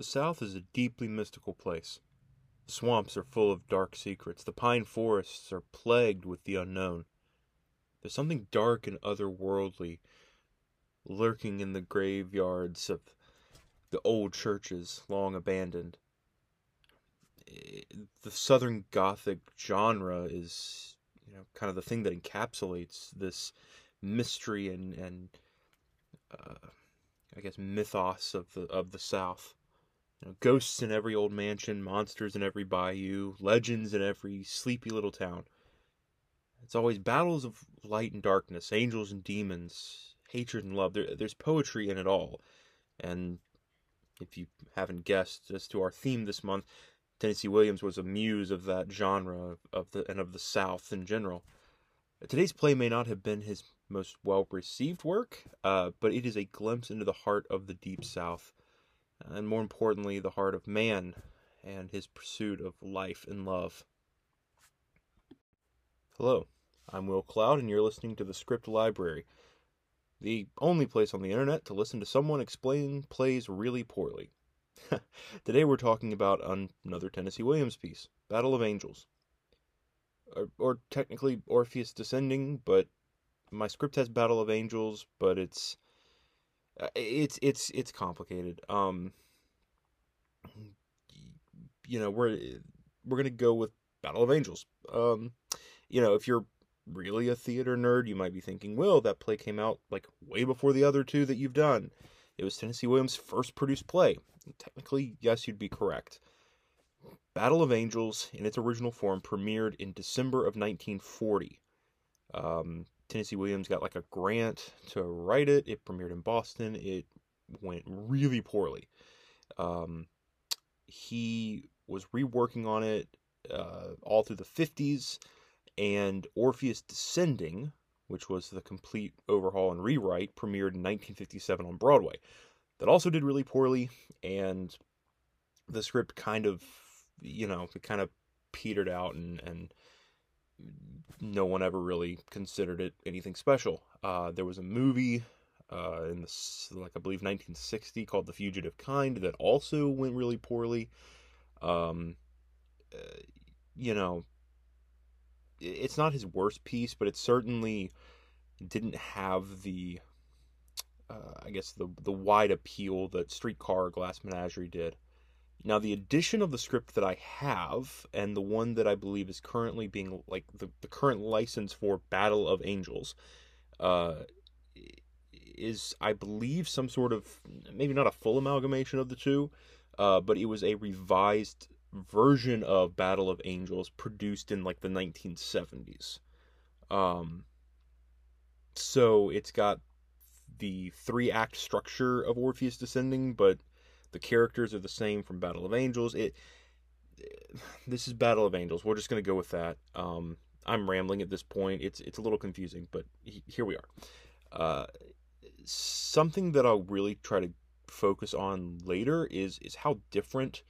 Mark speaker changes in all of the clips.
Speaker 1: The South is a deeply mystical place. The swamps are full of dark secrets. The pine forests are plagued with the unknown. There's something dark and otherworldly lurking in the graveyards of the old churches long abandoned. Eh, the Southern Gothic genre is, you know, kind of the thing that encapsulates this mystery and and uh, I guess mythos of the of the South. Know, ghosts in every old mansion, monsters in every bayou, legends in every sleepy little town. It's always battles of light and darkness, angels and demons, hatred and love. There, there's poetry in it all. And if you haven't guessed as to our theme this month, Tennessee Williams was a muse of that genre of the and of the South in general. Today's play may not have been his most well received work, uh, but it is a glimpse into the heart of the Deep South, and more importantly, the heart of man and his pursuit of life and love. Hello, I'm Will Cloud, and you're listening to the Script Library, the only place on the internet to listen to someone explain plays really poorly. Today we're talking about another Tennessee Williams piece, Battle of Angels. Or, or technically Orpheus Descending, but my script has Battle of Angels, but it's it's it's it's complicated. Um, you know, we're we're gonna go with Battle of Angels. Um, you know, if you're really a theater nerd, you might be thinking, "Well, that play came out like way before the other two that you've done." It was Tennessee Williams' first produced play. Technically, yes, you'd be correct. Battle of Angels, in its original form, premiered in December of 1940. Um, Tennessee Williams got like a grant to write it. It premiered in Boston. It went really poorly. Um, he was reworking on it uh, all through the 50s, and Orpheus Descending, which was the complete overhaul and rewrite, premiered in 1957 on Broadway. That also did really poorly, and the script kind of, you know, it kind of petered out and, and no one ever really considered it anything special. Uh, there was a movie uh, in the like I believe 1960 called The Fugitive Kind that also went really poorly. Um, uh, you know, it's not his worst piece, but it certainly didn't have the uh, I guess the the wide appeal that Streetcar Glass Menagerie did. Now, the edition of the script that I have, and the one that I believe is currently being like the, the current license for Battle of Angels, uh, is I believe some sort of maybe not a full amalgamation of the two, uh, but it was a revised version of Battle of Angels produced in like the 1970s. Um, so it's got the three act structure of Orpheus Descending, but the characters are the same from Battle of Angels. It this is Battle of Angels. We're just gonna go with that. Um, I'm rambling at this point. It's it's a little confusing, but he, here we are. Uh, something that I'll really try to focus on later is is how different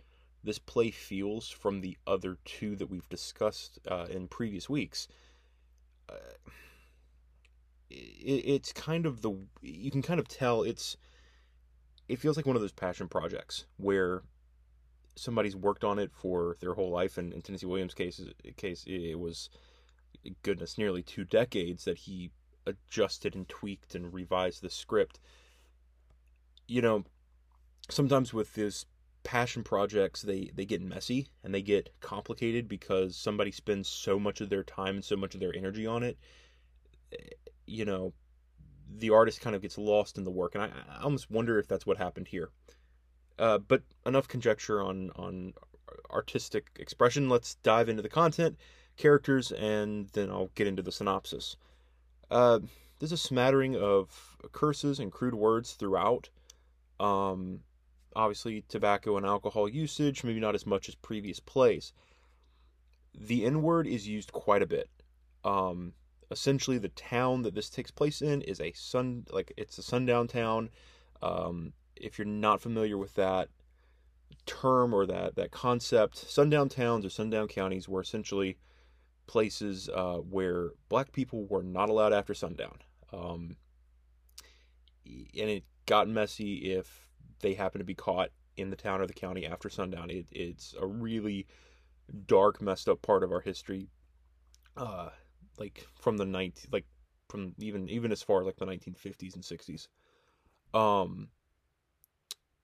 Speaker 1: this play feels from the other two that we've discussed uh, in previous weeks. Uh, it, it's kind of the you can kind of tell it's it feels like one of those passion projects where somebody's worked on it for their whole life. And in Tennessee Williams' case, case it was goodness nearly two decades that he adjusted and tweaked and revised the script. You know, sometimes with this passion projects they they get messy and they get complicated because somebody spends so much of their time and so much of their energy on it you know the artist kind of gets lost in the work, and I, I almost wonder if that's what happened here. Uh, but enough conjecture on on artistic expression. Let's dive into the content, characters, and then I'll get into the synopsis. Uh, there's a smattering of curses and crude words throughout. Um, obviously, tobacco and alcohol usage, maybe not as much as previous plays. The N word is used quite a bit. Um, essentially the town that this takes place in is a sun like it's a sundown town. Um, if you're not familiar with that term or that that concept, sundown towns or sundown counties were essentially places uh, where black people were not allowed after sundown. Um, and it got messy if they happened to be caught in the town or the county after sundown. It, it's a really dark, messed up part of our history. Uh, like from the 19 like from even even as far as like the 1950s and 60s. Um,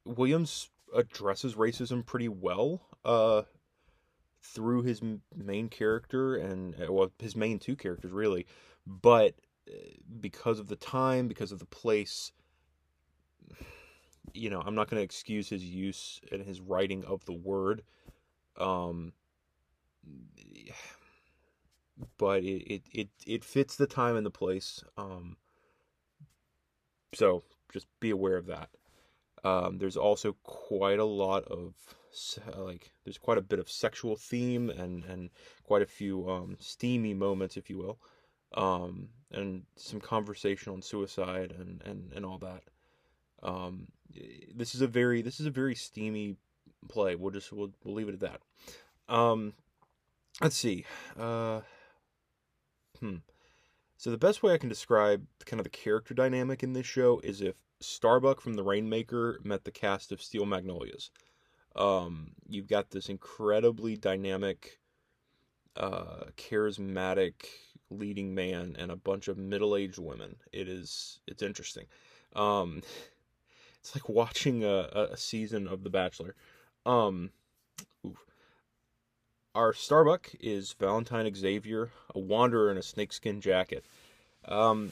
Speaker 1: Williams addresses racism pretty well. Uh, through his main character and uh, well his main two characters really but uh, because of the time because of the place you know i'm not going to excuse his use and his writing of the word um but it it it, it fits the time and the place um so just be aware of that um there's also quite a lot of like there's quite a bit of sexual theme and and quite a few um, steamy moments, if you will, um, and some conversation on suicide and and and all that. Um, this is a very this is a very steamy play. We'll just we'll we'll leave it at that. Um, let's see. Uh, hmm. So the best way I can describe kind of the character dynamic in this show is if Starbuck from The Rainmaker met the cast of Steel Magnolias. Um, you've got this incredibly dynamic, uh, charismatic leading man and a bunch of middle-aged women. It is it's interesting. Um, it's like watching a, a season of The Bachelor. Um, oof. Our Starbuck is Valentine Xavier, a wanderer in a snakeskin jacket. Um,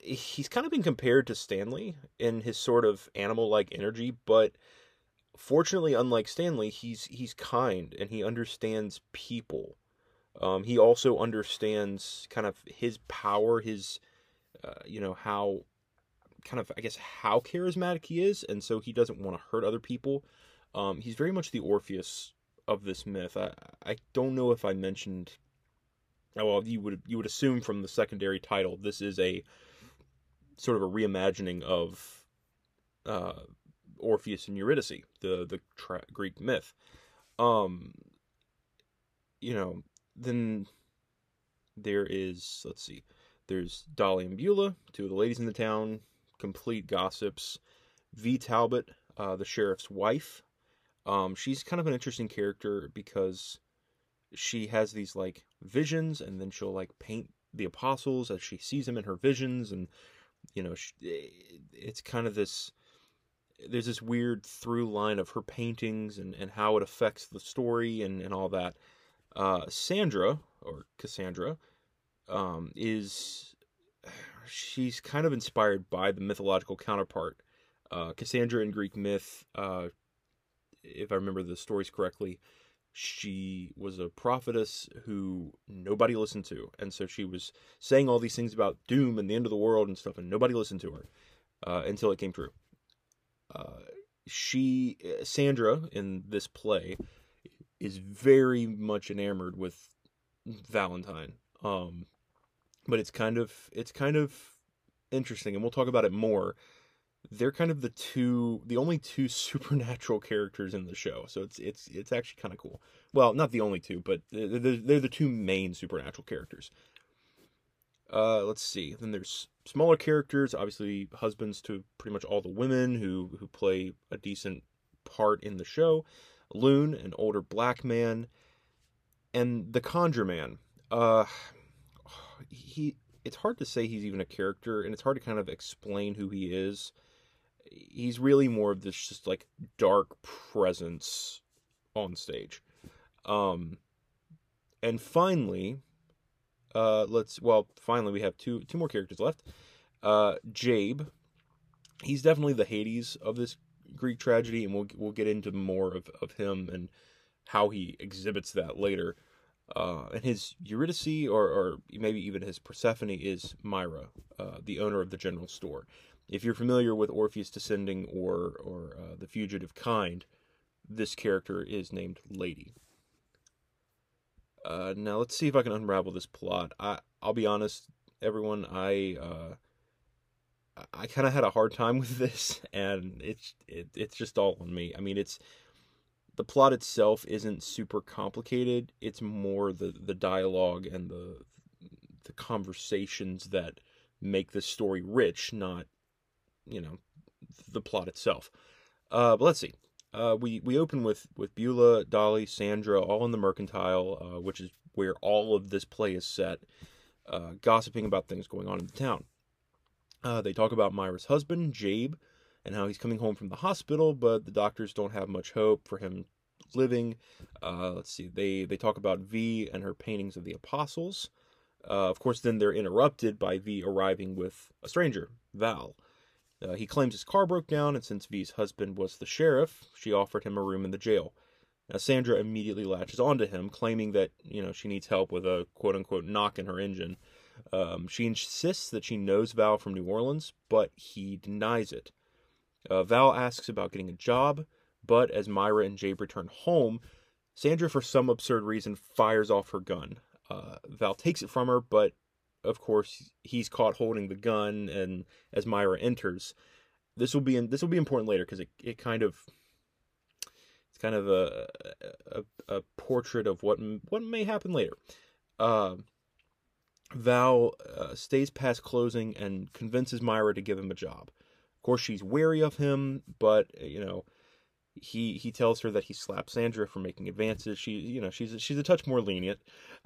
Speaker 1: he's kind of been compared to Stanley in his sort of animal-like energy, but fortunately, unlike Stanley, he's he's kind and he understands people. Um, he also understands kind of his power, his uh, you know how kind of I guess how charismatic he is, and so he doesn't want to hurt other people. Um, he's very much the Orpheus of this myth. I I don't know if I mentioned. Oh, well, you would you would assume from the secondary title this is a sort of a reimagining of uh, Orpheus and Eurydice, the the tra- Greek myth. Um, you know, then there is let's see, there's Dolly and Beulah, two of the ladies in the town, complete gossips. V. Talbot, uh, the sheriff's wife. Um, she's kind of an interesting character because she has these like visions, and then she'll like paint the apostles as she sees them in her visions, and you know, she, it's kind of this there's this weird through line of her paintings and, and how it affects the story and, and all that. Uh, Sandra, or Cassandra, um, is she's kind of inspired by the mythological counterpart. Uh, Cassandra in Greek myth, uh, if I remember the stories correctly, she was a prophetess who nobody listened to. And so she was saying all these things about doom and the end of the world and stuff, and nobody listened to her uh, until it came true. Uh, she Sandra in this play is very much enamored with Valentine. Um, but it's kind of it's kind of interesting, and we'll talk about it more. They're kind of the two, the only two supernatural characters in the show, so it's it's it's actually kind of cool. Well, not the only two, but they're, they're the two main supernatural characters. Uh, let's see. Then there's smaller characters, obviously husbands to pretty much all the women who who play a decent part in the show. Loon, an older black man, and the Conjure Man. Uh, he. It's hard to say he's even a character, and it's hard to kind of explain who he is. He's really more of this just like dark presence on stage. Um, and finally, uh, let's well, finally we have two two more characters left. Uh, Jabe, he's definitely the Hades of this Greek tragedy, and we'll we'll get into more of, of him and how he exhibits that later. Uh, and his Eurydice, or, or maybe even his Persephone, is Myra, uh, the owner of the general store. If you're familiar with Orpheus Descending or or uh, the Fugitive Kind, this character is named Lady. Uh, now let's see if I can unravel this plot. I I'll be honest, everyone. I uh, I kind of had a hard time with this, and it's it, it's just all on me. I mean, it's the plot itself isn't super complicated. It's more the the dialogue and the the conversations that make the story rich, not you know the plot itself. Uh, but let's see. Uh, we we open with with Beulah, Dolly, Sandra, all in the mercantile, uh, which is where all of this play is set, uh, gossiping about things going on in the town. Uh, they talk about Myra's husband, Jabe, and how he's coming home from the hospital, but the doctors don't have much hope for him living. Uh, let's see, they they talk about V and her paintings of the apostles. Of course, then they're interrupted by V arriving with a stranger, Val. Uh, he claims his car broke down, and since V's husband was the sheriff, she offered him a room in the jail. Now, Sandra immediately latches onto him, claiming that you know she needs help with a quote unquote knock in her engine. Um, she insists that she knows Val from New Orleans, but he denies it. Uh, Val asks about getting a job, but as Myra and Jabe return home, Sandra, for some absurd reason, fires off her gun. Uh, Val takes it from her, but of course he's caught holding the gun, and as Myra enters, this will be in, this will be important later because it, it kind of it's kind of a, a, a portrait of what what may happen later. Uh, Val uh, stays past closing and convinces Myra to give him a job. Of course, she's wary of him, but you know, he he tells her that he slapped Sandra for making advances. She you know she's she's a touch more lenient.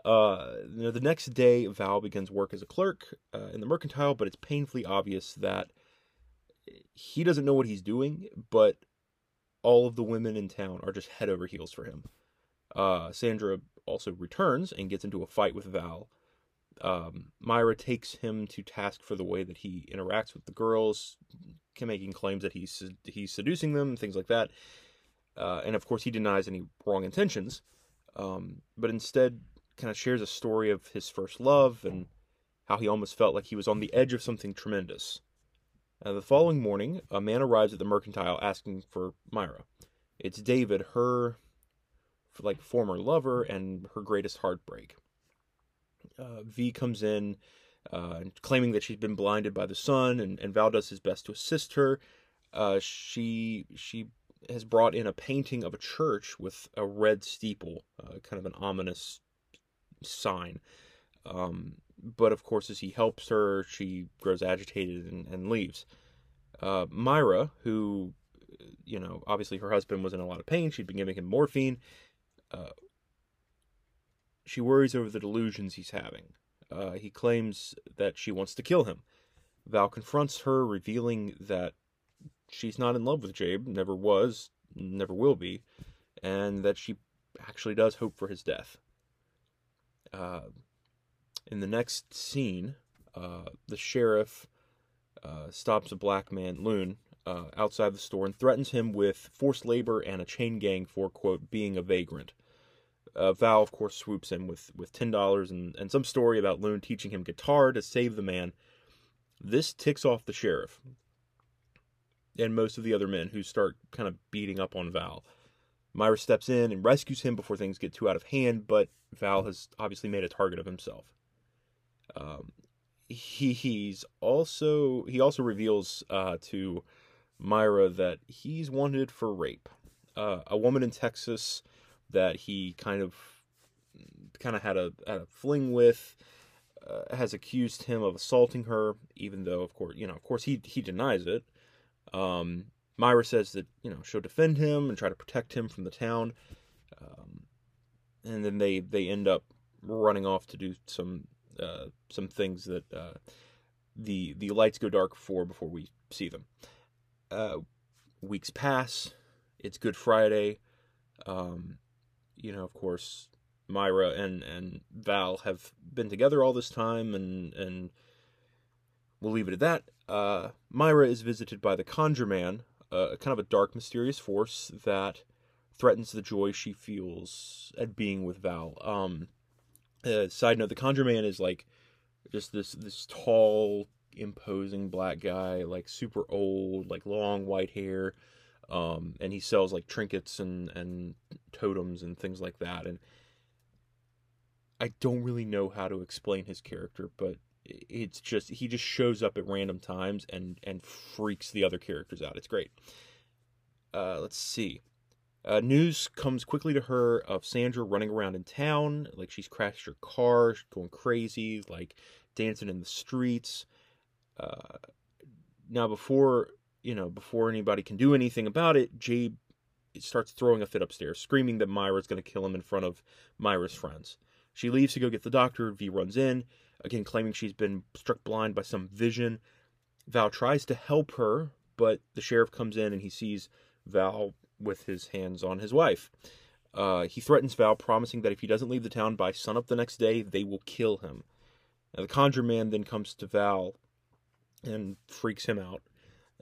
Speaker 1: Uh, you know, the next day, Val begins work as a clerk uh, in the mercantile, but it's painfully obvious that he doesn't know what he's doing. But all of the women in town are just head over heels for him. Uh, Sandra also returns and gets into a fight with Val. Um, Myra takes him to task for the way that he interacts with the girls, making claims that he's he's seducing them, things like that. Uh, and of course, he denies any wrong intentions, um, but instead kind of shares a story of his first love and how he almost felt like he was on the edge of something tremendous. Uh, the following morning, a man arrives at the mercantile asking for Myra. It's David, her like former lover and her greatest heartbreak. Uh, v comes in uh, claiming that she's been blinded by the sun, and, and Val does his best to assist her. Uh, she she has brought in a painting of a church with a red steeple, uh, kind of an ominous sign. Um, but of course, as he helps her, she grows agitated and, and leaves. Uh, Myra, who, you know, obviously her husband was in a lot of pain, she'd been giving him morphine. Uh, she worries over the delusions he's having. Uh, he claims that she wants to kill him. Val confronts her, revealing that she's not in love with Jabe, never was, never will be, and that she actually does hope for his death. Uh, in the next scene, uh, the sheriff uh, stops a black man, Loon, uh, outside the store and threatens him with forced labor and a chain gang for, quote, being a vagrant. Uh, Val, of course, swoops in with, with $10 and, and some story about Loon teaching him guitar to save the man. This ticks off the sheriff and most of the other men who start kind of beating up on Val. Myra steps in and rescues him before things get too out of hand, but Val has obviously made a target of himself. Um, he he's also he also reveals uh, to Myra that he's wanted for rape. Uh, a woman in Texas that he kind of kind of had a, had a fling with uh, has accused him of assaulting her, even though of course you know of course he he denies it. Um, Myra says that you know she'll defend him and try to protect him from the town, um, and then they they end up running off to do some uh, some things that uh, the the lights go dark for before we see them. Uh, weeks pass. It's Good Friday. Um, you know, of course, Myra and and Val have been together all this time, and and we'll leave it at that. Uh, Myra is visited by the Conjure Man, uh, kind of a dark, mysterious force that threatens the joy she feels at being with Val. Um, uh, side note: the Conjure Man is like just this this tall, imposing black guy, like super old, like long white hair um, and he sells like trinkets and and totems and things like that. And I don't really know how to explain his character, but it's just he just shows up at random times and and freaks the other characters out. It's great. Uh, let's see. Uh, news comes quickly to her of Sandra running around in town, like she's crashed her car, going crazy, like dancing in the streets. Uh, now, before you know, before anybody can do anything about it, Jabe starts throwing a fit upstairs, screaming that Myra's going to kill him in front of Myra's friends. She leaves to go get the doctor. V runs in, again claiming she's been struck blind by some vision. Val tries to help her, but the sheriff comes in and he sees Val with his hands on his wife. Uh, he threatens Val, promising that if he doesn't leave the town by sunup the next day, they will kill him. Now, the conjure man then comes to Val and freaks him out.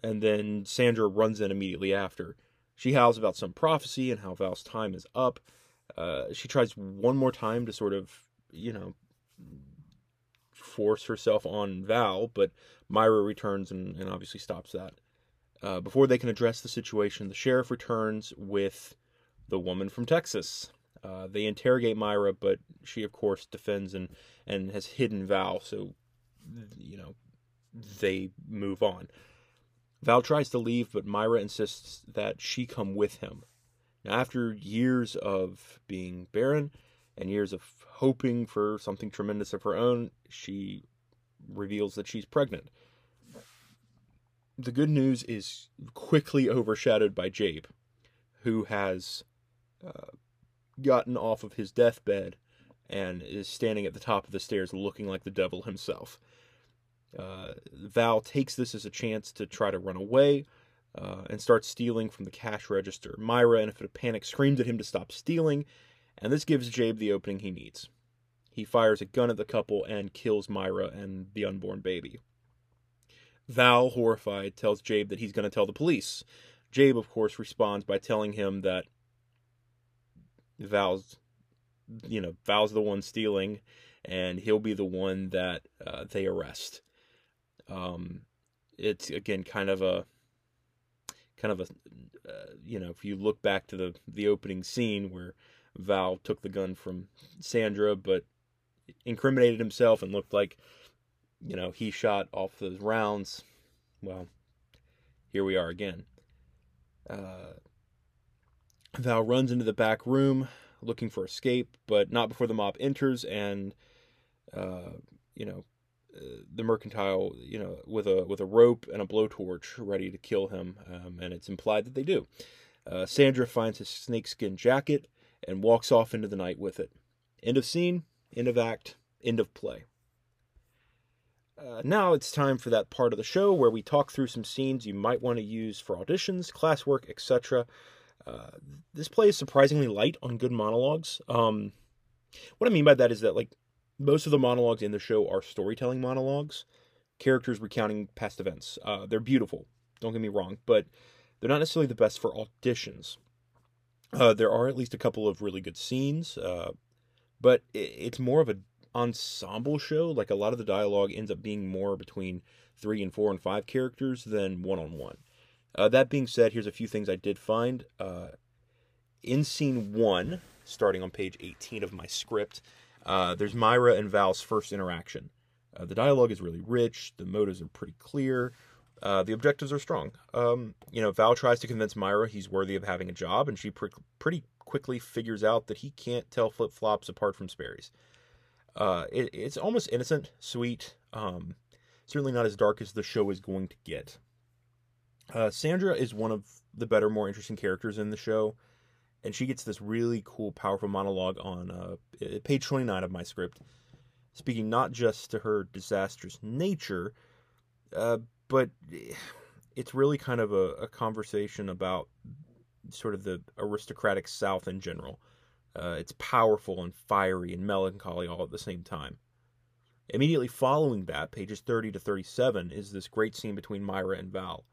Speaker 1: And then Sandra runs in immediately after. She howls about some prophecy and how Val's time is up. Uh, she tries one more time to sort of, you know, force herself on Val, but Myra returns and, and obviously stops that. Uh, before they can address the situation, the sheriff returns with the woman from Texas. Uh, they interrogate Myra, but she, of course, defends and, and has hidden Val, so, you know, they move on. Val tries to leave, but Myra insists that she come with him. Now, after years of being barren and years of hoping for something tremendous of her own, she reveals that she's pregnant. The good news is quickly overshadowed by Jabe, who has uh, gotten off of his deathbed and is standing at the top of the stairs looking like the devil himself. Uh, Val takes this as a chance to try to run away uh, and starts stealing from the cash register. Myra, in a fit of panic, screams at him to stop stealing, and this gives Jabe the opening he needs. He fires a gun at the couple and kills Myra and the unborn baby. Val, horrified, tells Jabe that he's going to tell the police. Jabe, of course, responds by telling him that Val's, you know, Val's the one stealing, and he'll be the one that uh, they arrest. Um, it's again kind of a, kind of a, uh, you know, if you look back to the the opening scene where Val took the gun from Sandra, but incriminated himself and looked like, you know, he shot off those rounds. Well, here we are again. Uh, Val runs into the back room looking for escape, but not before the mob enters and, uh, you know, the mercantile, you know, with a with a rope and a blowtorch, ready to kill him, um, and it's implied that they do. Uh, Sandra finds his snakeskin jacket and walks off into the night with it. End of scene. End of act. End of play. Uh, now it's time for that part of the show where we talk through some scenes you might want to use for auditions, classwork, etc. Uh, this play is surprisingly light on good monologues. Um, what I mean by that is that like most of the monologues in the show are storytelling monologues, characters recounting past events. Uh, they're beautiful, don't get me wrong, but they're not necessarily the best for auditions. Uh, there are at least a couple of really good scenes, uh, but it's more of an ensemble show. Like a lot of the dialogue ends up being more between three and four and five characters than one on one. that being said, here's a few things I did find. Uh, in scene one, starting on page 18 of my script, uh, there's Myra and Val's first interaction. Uh, the dialogue is really rich, the motives are pretty clear, uh, the objectives are strong. Um, you know, Val tries to convince Myra he's worthy of having a job, and she pre- pretty quickly figures out that he can't tell flip flops apart from Sperry's. Uh, it, it's almost innocent, sweet, um, certainly not as dark as the show is going to get. Uh, Sandra is one of the better, more interesting characters in the show, and she gets this really cool, powerful monologue on uh, page 29 of my script, speaking not just to her disastrous nature, uh, but it's really kind of a, a conversation about sort of the aristocratic South in general. Uh, it's powerful and fiery and melancholy all at the same time. Immediately following that, pages 30 to 37, is this great scene between Myra and Val.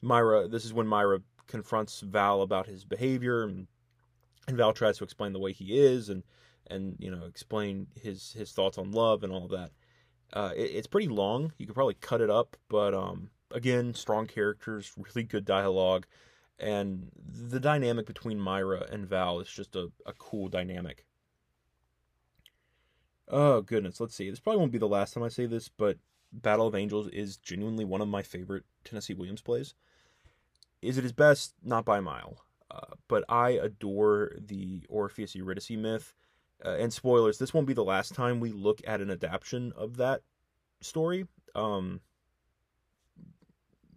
Speaker 1: Myra, this is when Myra confronts Val about his behavior, and, and Val tries to explain the way he is, and and you know explain his his thoughts on love and all that. Uh, it, it's pretty long. You could probably cut it up, but um, again, strong characters, really good dialogue, and the dynamic between Myra and Val is just a, a cool dynamic. Oh goodness, let's see. This probably won't be the last time I say this, but Battle of Angels is genuinely one of my favorite Tennessee Williams plays. Is it his best? Not by a mile. Uh, but I adore the Orpheus Eurydice myth uh, and spoilers, this won't be the last time we look at an adaptation of that story. Um,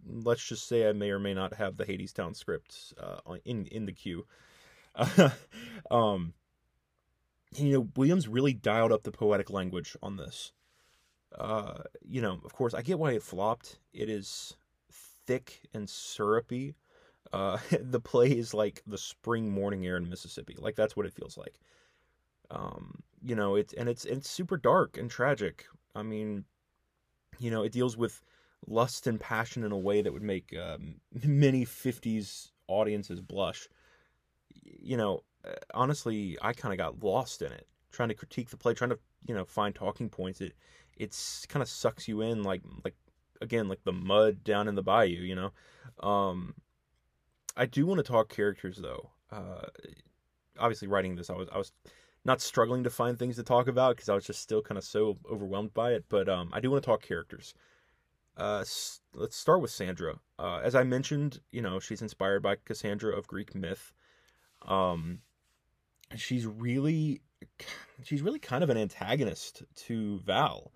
Speaker 1: let's just say I may or may not have the Hadestown script uh, in in the queue. um, you know, Williams really dialed up the poetic language on this. Uh, you know, of course, I get why it flopped. It is thick and syrupy. Uh, the play is like the spring morning air in Mississippi. Like that's what it feels like. Um, you know, it's and it's it's super dark and tragic. I mean, you know, it deals with lust and passion in a way that would make um, many '50s audiences blush. You know, uh, honestly, I kind of got lost in it, trying to critique the play, trying to you know find talking points. It it's kind of sucks you in like like again like the mud down in the bayou. You know, um, I do want to talk characters though. Uh, obviously, writing this, I was I was not struggling to find things to talk about because I was just still kind of so overwhelmed by it. But um, I do want to talk characters. Uh, let's start with Sandra. Uh, as I mentioned, you know she's inspired by Cassandra of Greek myth. Um, she's really she's really kind of an antagonist to Val.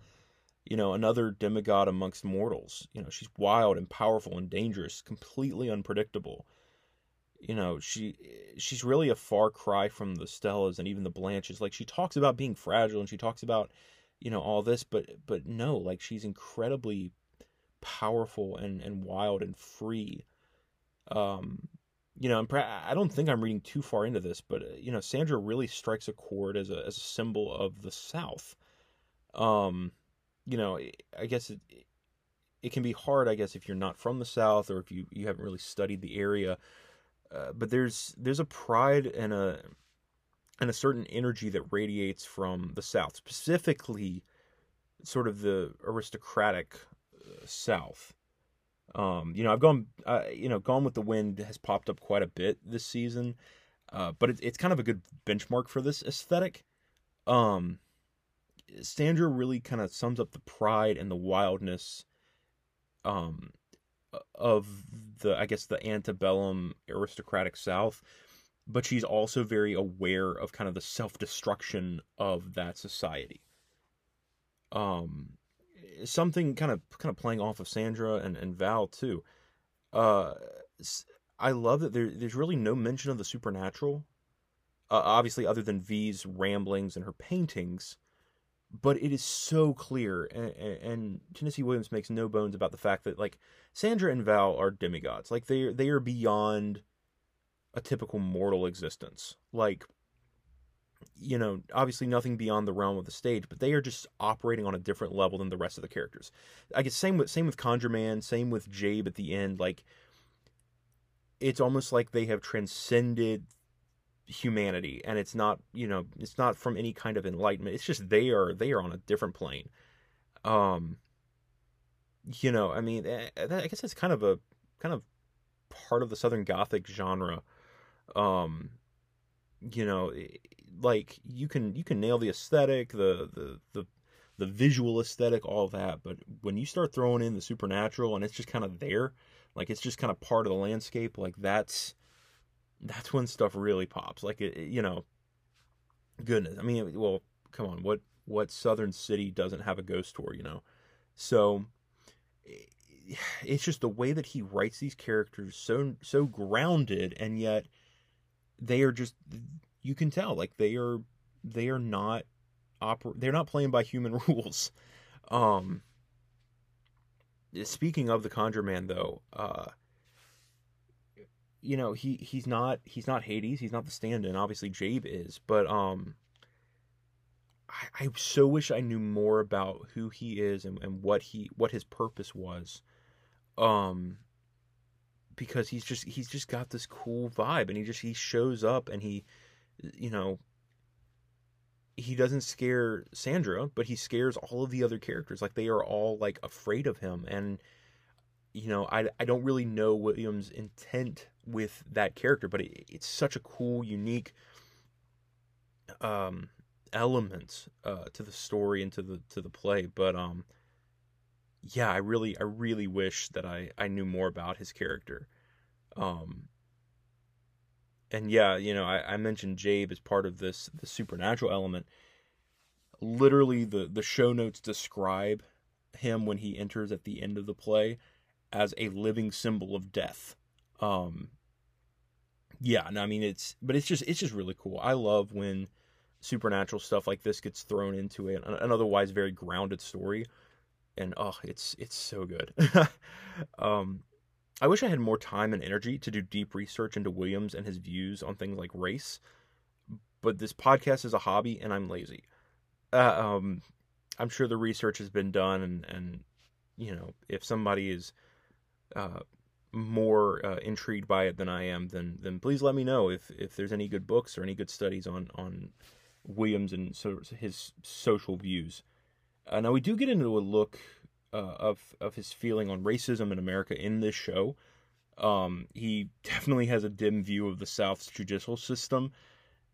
Speaker 1: You know, another demigod amongst mortals. You know, she's wild and powerful and dangerous, completely unpredictable. You know, she she's really a far cry from the Stellas and even the Blanches. Like she talks about being fragile and she talks about, you know, all this, but but no, like she's incredibly powerful and and wild and free. Um, you know, I don't think I'm reading too far into this, but uh, you know, Sandra really strikes a chord as a as a symbol of the South. Um, you know, I guess it it can be hard, I guess, if you're not from the South or if you you haven't really studied the area. Uh, but there's there's a pride and a and a certain energy that radiates from the South, specifically, sort of the aristocratic uh, South. Um, you know, I've gone, uh, you know, Gone with the Wind has popped up quite a bit this season, uh, but it's it's kind of a good benchmark for this aesthetic. Um, Sandra really kind of sums up the pride and the wildness, um, of the I guess the antebellum aristocratic South, but she's also very aware of kind of the self destruction of that society. Um, something kind of kind of playing off of Sandra and, and Val too. Uh, I love that there, there's really no mention of the supernatural. Uh, obviously, other than V's ramblings and her paintings, but it is so clear, and, and Tennessee Williams makes no bones about the fact that like Sandra and Val are demigods. Like they they are beyond a typical mortal existence. Like you know, obviously nothing beyond the realm of the stage, but they are just operating on a different level than the rest of the characters. I guess same with same with Conjure Man, same with Jabe at the end. Like it's almost like they have transcended humanity, and it's not you know it's not from any kind of enlightenment. It's just they are they are on a different plane. Um, you know, I mean, eh, I guess it's kind of a kind of part of the Southern Gothic genre. Um, you know, like you can you can nail the aesthetic, the the the the visual aesthetic, all that, but when you start throwing in the supernatural and it's just kind of there, like it's just kind of part of the landscape, like that's that's when stuff really pops. Like it, you know, goodness. I mean, well, come on, what what southern city doesn't have a ghost tour, you know? So it's just the way that he writes these characters so so grounded and yet they are just you can tell like they are they are not oper- they're not playing by human rules. Um speaking of the Conjure Man though, uh you know, he he's not he's not Hades, he's not the stand-in, obviously Jabe is, but um I, I so wish I knew more about who he is and, and what he what his purpose was. Um because he's just he's just got this cool vibe and he just he shows up and he you know, he doesn't scare Sandra, but he scares all of the other characters. Like they are all like afraid of him, and you know, I I don't really know Williams' intent with that character, but it, it's such a cool, unique um element uh to the story and to the to the play. But um, yeah, I really I really wish that I I knew more about his character. Um, and yeah, you know, I, I mentioned Jabe as part of this the supernatural element. Literally, the the show notes describe him when he enters at the end of the play as a living symbol of death. Um, yeah, no, I mean it's, but it's just it's just really cool. I love when supernatural stuff like this gets thrown into it, an otherwise very grounded story, and oh, it's it's so good. um, I wish I had more time and energy to do deep research into Williams and his views on things like race, but this podcast is a hobby, and I'm lazy. Uh, um, I'm sure the research has been done, and and you know if somebody is uh, more uh, intrigued by it than I am, then then please let me know if if there's any good books or any good studies on on Williams and so his social views. Uh, now we do get into a look uh, of of his feeling on racism in America in this show. Um, he definitely has a dim view of the South's judicial system,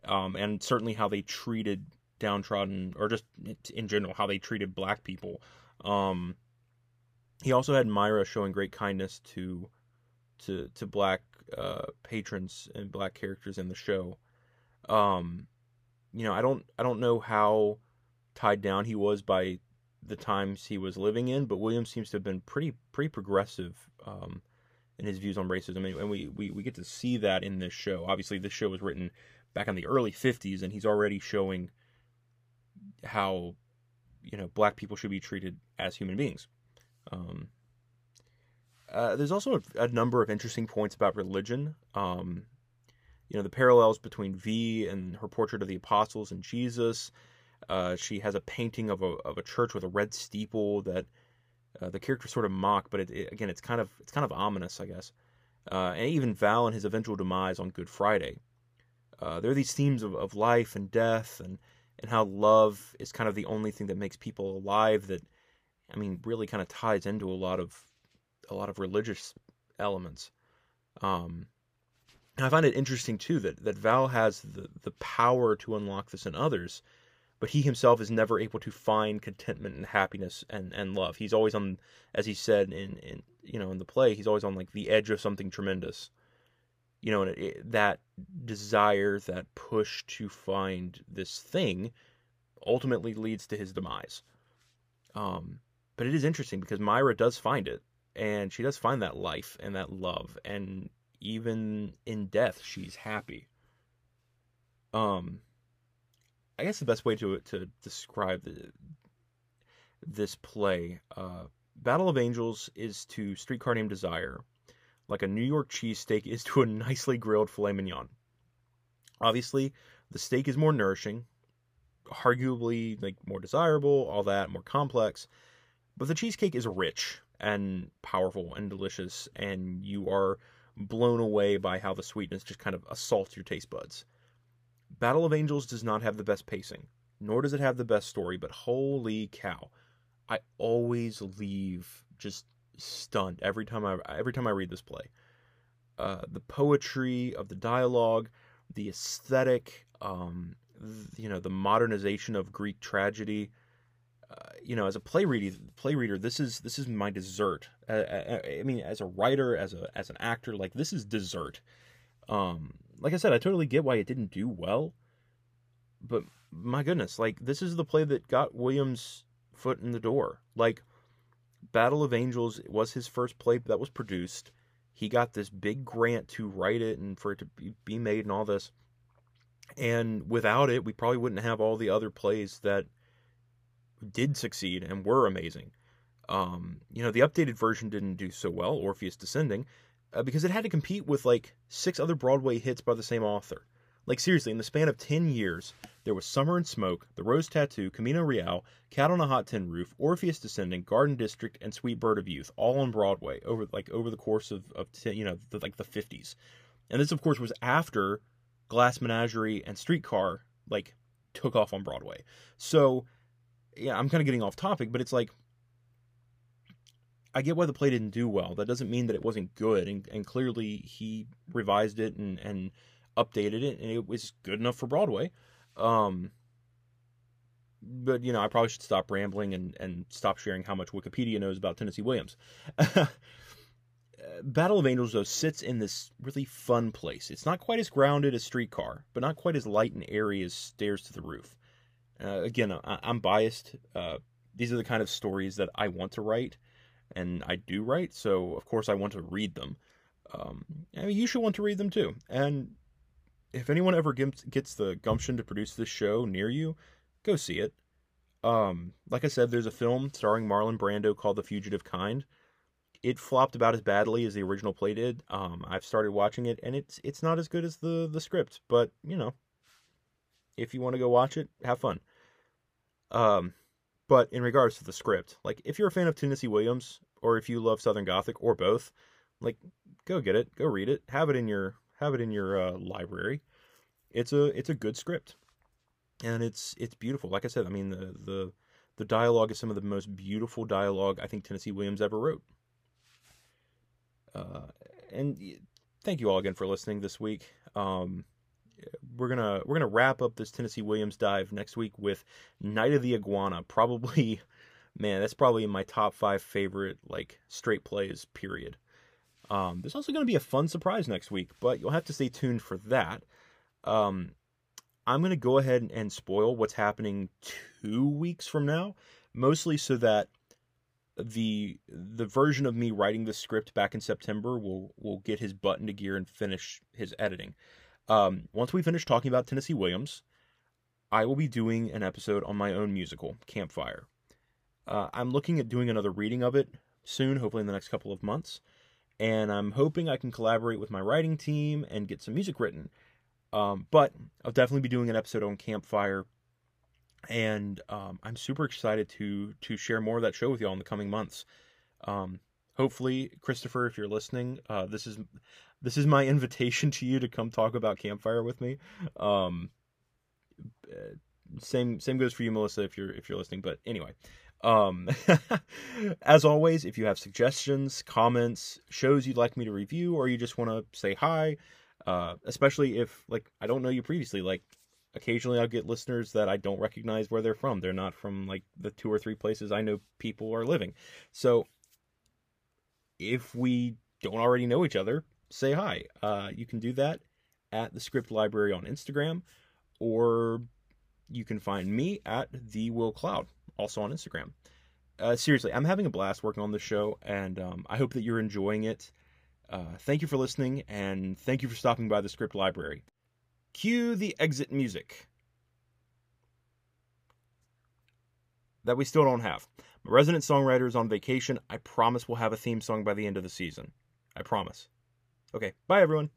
Speaker 1: um, and certainly how they treated downtrodden, or just in general how they treated black people. Um, he also had Myra showing great kindness to to to black uh, patrons and black characters in the show. Um, you know, I don't I don't know how tied down he was by the times he was living in, but Williams seems to have been pretty pretty progressive um, in his views on racism, and we, we we get to see that in this show. Obviously, this show was written back in the early '50s, and he's already showing how you know black people should be treated as human beings. Um, uh, there's also a, a, number of interesting points about religion. Um, you know, the parallels between V and her portrait of the apostles and Jesus. Uh, she has a painting of a of a church with a red steeple that uh, the characters sort of mock, but it, it, again, it's kind of it's kind of ominous, I guess. Uh, and even Val and his eventual demise on Good Friday. Uh, there are these themes of, of life and death, and and how love is kind of the only thing that makes people alive. That I mean, really kind of ties into a lot of a lot of religious elements. Um, I find it interesting too that that Val has the the power to unlock this in others, but he himself is never able to find contentment and happiness and, and love. He's always on, as he said in, in you know in the play, he's always on like the edge of something tremendous. You know, and it, it, that desire, that push to find this thing, ultimately leads to his demise. Um, but it is interesting because Myra does find it, and she does find that life and that love and even in death she's happy. Um i guess the best way to to describe the, this play uh battle of angels is to streetcar named desire. Like a new york cheesesteak is to a nicely grilled filet mignon. Obviously the steak is more nourishing arguably like more desirable all that more complex but the cheesecake is rich and powerful and delicious, and you are blown away by how the sweetness just kind of assaults your taste buds. Battle of Angels does not have the best pacing, nor does it have the best story, but holy cow. I always leave just stunned every time I every time I read this play. Uh, the poetry of the dialogue, the aesthetic, um, you know, the modernization of Greek tragedy, you know, as a play reader, play reader, this is this is my dessert. I, I, I, mean, as a writer, as a as an actor, like this is dessert. Um, like I said, I totally get why it didn't do well, but my goodness, like this is the play that got Williams' foot in the door. Like, Battle of Angels was his first play that was produced. He got this big grant to write it and for it to be made and all this. And without it, we probably wouldn't have all the other plays that did succeed and were amazing. Um, you know, the updated version didn't do so well, Orpheus Descending, uh, because it had to compete with like six other Broadway hits by the same author. Like seriously, in the span of ten years, there was Summer and Smoke, The Rose Tattoo, Camino Real, Cat on a Hot Tin Roof, Orpheus Descending, Garden District, and Sweet Bird of Youth, all on Broadway over like over the course of of you know the, like the fifties, and this of course was after Glass Menagerie and Streetcar like took off on Broadway. So yeah, I'm kind of getting off topic, but it's like I get why the play didn't do well. That doesn't mean that it wasn't good, and, and clearly he revised it and, and updated it, and it was good enough for Broadway. Um, but you know, I probably should stop rambling and and stop sharing how much Wikipedia knows about Tennessee Williams. Battle of Angels though sits in this really fun place. It's not quite as grounded as Streetcar, but not quite as light and airy as Stairs to the Roof. Uh, again, I, am biased. Uh, these are the kind of stories that I want to write. and I do write, so of course I want to read them. Um, I mean, you should want to read them too. And if anyone ever gets, the gumption to produce this show near you, go see it. Um, like I said, there's a film starring Marlon Brando called The Fugitive Kind. It flopped about as badly as the original play did. Um, I've started watching it, and it's it's not as good as the the script, but you know, if you want to go watch it, have fun. Um, but in regards to the script, like if you're a fan of Tennessee Williams, or if you love Southern Gothic, or both, like go get it, go read it, have it in your have it in your uh, library. It's a it's a good script, and it's it's beautiful. Like I said, I mean the the the dialogue is some of the most beautiful dialogue I think Tennessee Williams ever wrote. Uh, and thank you all again for listening this week. Um, we're gonna we're gonna wrap up this Tennessee Williams dive next week with Night of the Iguana. Probably, man, that's probably my top five favorite like straight plays. Period. Um, there's also to be a fun surprise next week, but you'll have to stay tuned for that. Um, I'm to go ahead and spoil what's happening two weeks from now, mostly so that the the version of me writing the script back in September will will get his butt into gear and finish his editing. Um, once we finish talking about Tennessee Williams, I will be doing an episode on my own musical, Campfire. Uh, I'm looking at doing another reading of it soon, hopefully in the next couple of months and I'm hoping I can collaborate with my writing team and get some music written. Um, but I'll definitely be doing an episode on Campfire, and um, I'm super excited to to share more of that show with y'all in the coming months. Um, hopefully, Christopher, if you're listening, uh, this is this is my invitation to you to come talk about Campfire with me. Um, uh, same same goes for you, Melissa, if you're if you're listening. But anyway, um, as always, if you have suggestions, comments, shows you'd like me to review, or you just want to say hi, uh, especially if like I don't know you previously, like occasionally I'll get listeners that I don't recognize where they're from. They're not from like the two or three places I know people are living. So if we don't already know each other, say hi. Uh, you can do that at the Script Library on Instagram, or you can find me at the Will Cloud also on Instagram. Uh, seriously, I'm having a blast working on this show, and um, I hope that you're enjoying it. Uh, thank you for listening, and thank you for stopping by the script library. Cue the exit music that we still don't have. Resident songwriter is on vacation. I promise we'll have a theme song by the end of the season. I promise. Okay, bye everyone.